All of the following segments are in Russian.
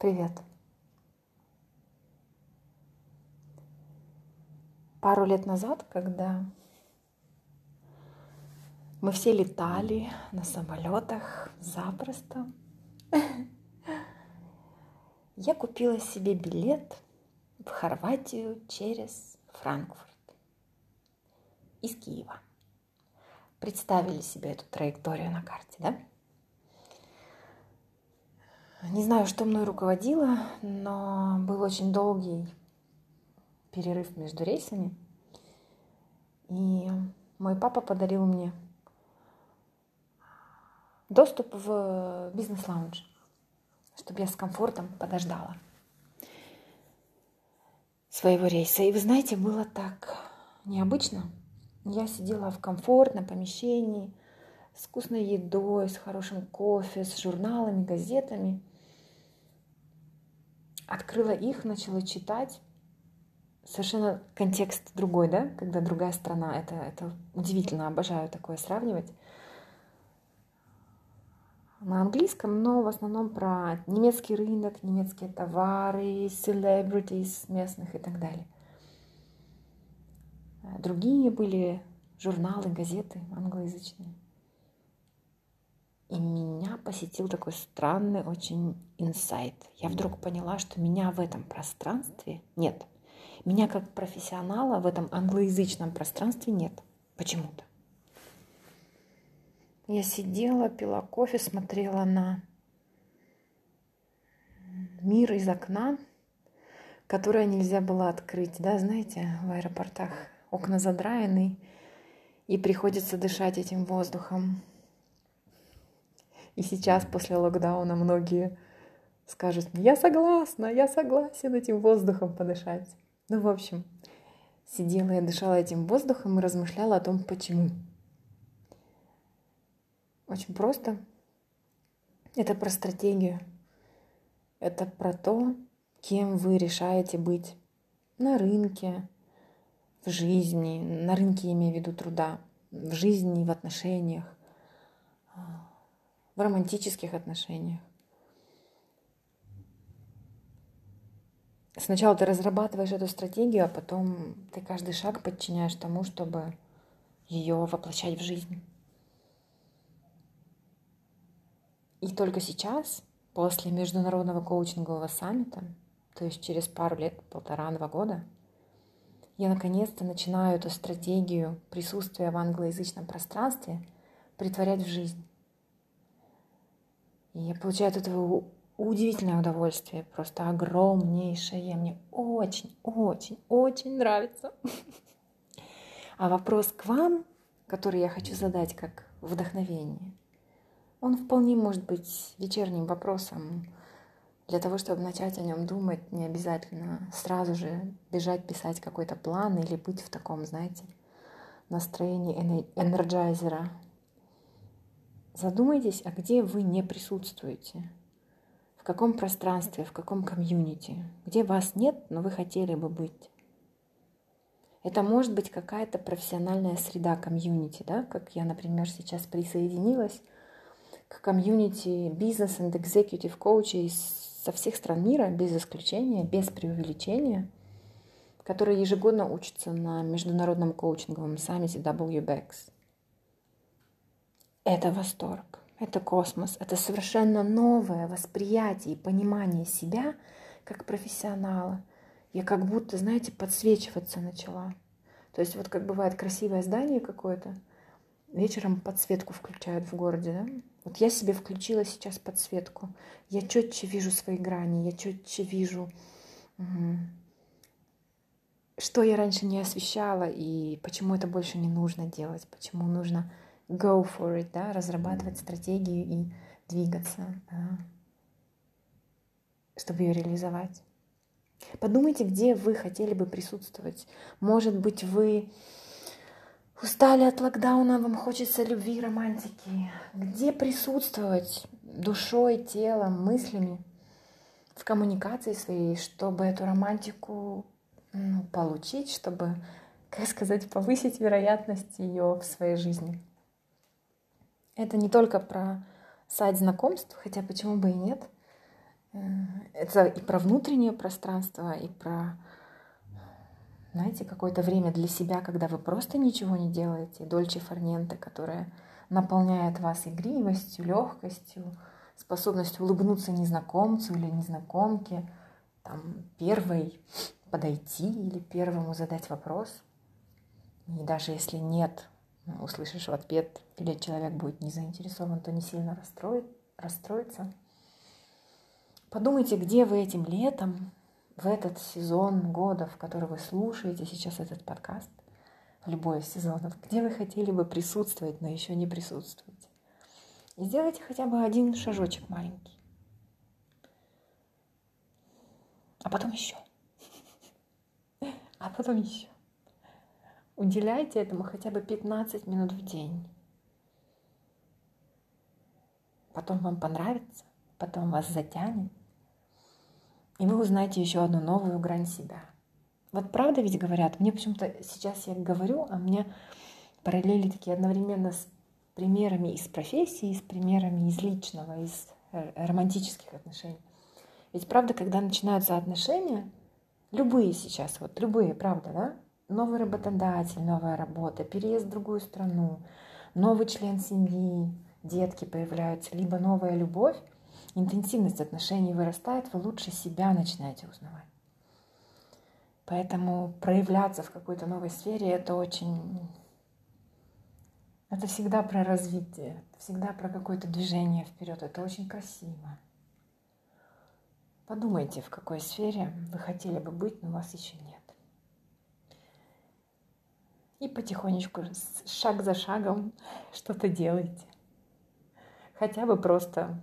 Привет. Пару лет назад, когда мы все летали на самолетах запросто, я купила себе билет в Хорватию через Франкфурт из Киева. Представили себе эту траекторию на карте, да? Не знаю, что мной руководило, но был очень долгий перерыв между рейсами. И мой папа подарил мне доступ в бизнес-лаунж, чтобы я с комфортом подождала своего рейса. И вы знаете, было так необычно. Я сидела в комфортном помещении с вкусной едой, с хорошим кофе, с журналами, газетами. Открыла их, начала читать совершенно контекст другой, да, когда другая страна. Это, это удивительно, обожаю такое сравнивать. На английском, но в основном про немецкий рынок, немецкие товары, celebrities местных и так далее. Другие были журналы, газеты англоязычные. И меня посетил такой странный очень инсайт. Я вдруг поняла, что меня в этом пространстве нет – меня как профессионала в этом англоязычном пространстве нет почему-то. Я сидела, пила кофе, смотрела на мир из окна, которое нельзя было открыть. Да, знаете, в аэропортах окна задраены, и приходится дышать этим воздухом. И сейчас после локдауна многие скажут, я согласна, я согласен этим воздухом подышать. Ну, в общем, сидела я, дышала этим воздухом и размышляла о том, почему. Очень просто. Это про стратегию. Это про то, кем вы решаете быть на рынке, в жизни, на рынке имею в виду труда, в жизни, в отношениях, в романтических отношениях. Сначала ты разрабатываешь эту стратегию, а потом ты каждый шаг подчиняешь тому, чтобы ее воплощать в жизнь. И только сейчас, после международного коучингового саммита, то есть через пару лет, полтора-два года, я наконец-то начинаю эту стратегию присутствия в англоязычном пространстве притворять в жизнь. И я получаю от этого удивительное удовольствие, просто огромнейшее. Мне очень, очень, очень нравится. А вопрос к вам, который я хочу задать как вдохновение, он вполне может быть вечерним вопросом. Для того, чтобы начать о нем думать, не обязательно сразу же бежать писать какой-то план или быть в таком, знаете, настроении энерджайзера. Задумайтесь, а где вы не присутствуете – в каком пространстве, в каком комьюнити, где вас нет, но вы хотели бы быть. Это может быть какая-то профессиональная среда комьюнити, да, как я, например, сейчас присоединилась к комьюнити бизнес and executive коучей со всех стран мира, без исключения, без преувеличения, которые ежегодно учатся на международном коучинговом саммите WBEX. Это восторг это космос, это совершенно новое восприятие и понимание себя как профессионала. Я как будто, знаете, подсвечиваться начала. То есть вот как бывает красивое здание какое-то, вечером подсветку включают в городе, да? Вот я себе включила сейчас подсветку. Я четче вижу свои грани, я четче вижу, что я раньше не освещала и почему это больше не нужно делать, почему нужно go for it, да, разрабатывать стратегию и двигаться, да, чтобы ее реализовать. Подумайте, где вы хотели бы присутствовать. Может быть, вы устали от локдауна, вам хочется любви, романтики. Где присутствовать душой, телом, мыслями в коммуникации своей, чтобы эту романтику ну, получить, чтобы, как сказать, повысить вероятность ее в своей жизни. Это не только про сайт знакомств, хотя почему бы и нет. Это и про внутреннее пространство, и про, знаете, какое-то время для себя, когда вы просто ничего не делаете, дольче фарненте, которая наполняет вас игривостью, легкостью, способностью улыбнуться незнакомцу или незнакомке, там, первой подойти или первому задать вопрос. И даже если нет, услышишь в ответ, или человек будет не заинтересован, то не сильно расстроит, расстроится. Подумайте, где вы этим летом, в этот сезон года, в который вы слушаете сейчас этот подкаст, в любой из сезонов, где вы хотели бы присутствовать, но еще не присутствуете. И сделайте хотя бы один шажочек маленький. А потом еще. А потом еще. Уделяйте этому хотя бы 15 минут в день. Потом вам понравится, потом вас затянет, и вы узнаете еще одну новую грань себя. Вот правда ведь говорят, мне почему-то сейчас я говорю, а мне параллели такие одновременно с примерами из профессии, с примерами из личного, из романтических отношений. Ведь правда, когда начинаются отношения, любые сейчас, вот любые, правда, да? Новый работодатель, новая работа, переезд в другую страну, новый член семьи, детки появляются, либо новая любовь, интенсивность отношений вырастает, вы лучше себя начинаете узнавать. Поэтому проявляться в какой-то новой сфере это очень... Это всегда про развитие, всегда про какое-то движение вперед. Это очень красиво. Подумайте, в какой сфере вы хотели бы быть, но вас еще нет. И потихонечку, шаг за шагом, что-то делайте. Хотя бы просто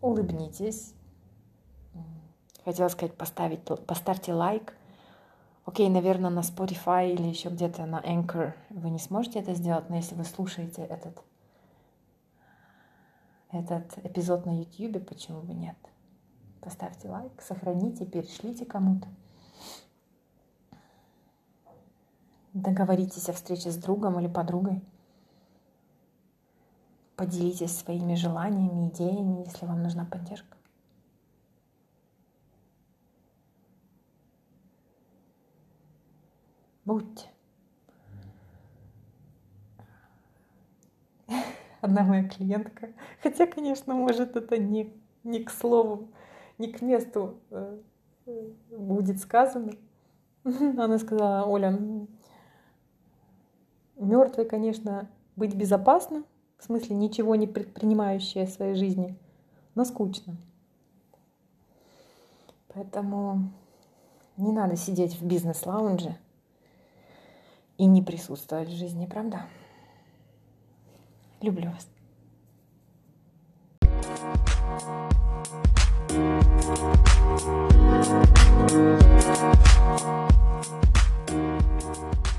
улыбнитесь. Хотела сказать, поставить, поставьте лайк. Окей, наверное, на Spotify или еще где-то на Anchor вы не сможете это сделать, но если вы слушаете этот, этот эпизод на YouTube, почему бы нет? Поставьте лайк, сохраните, перешлите кому-то. Договоритесь о встрече с другом или подругой. Поделитесь своими желаниями, идеями, если вам нужна поддержка. Будьте. Одна моя клиентка, хотя, конечно, может, это не, не к слову, не к месту э, э, будет сказано. Она сказала, Оля, Мертвый, конечно, быть безопасно, в смысле ничего не предпринимающее в своей жизни, но скучно. Поэтому не надо сидеть в бизнес-лаунже и не присутствовать в жизни, правда? Люблю вас. Thank you.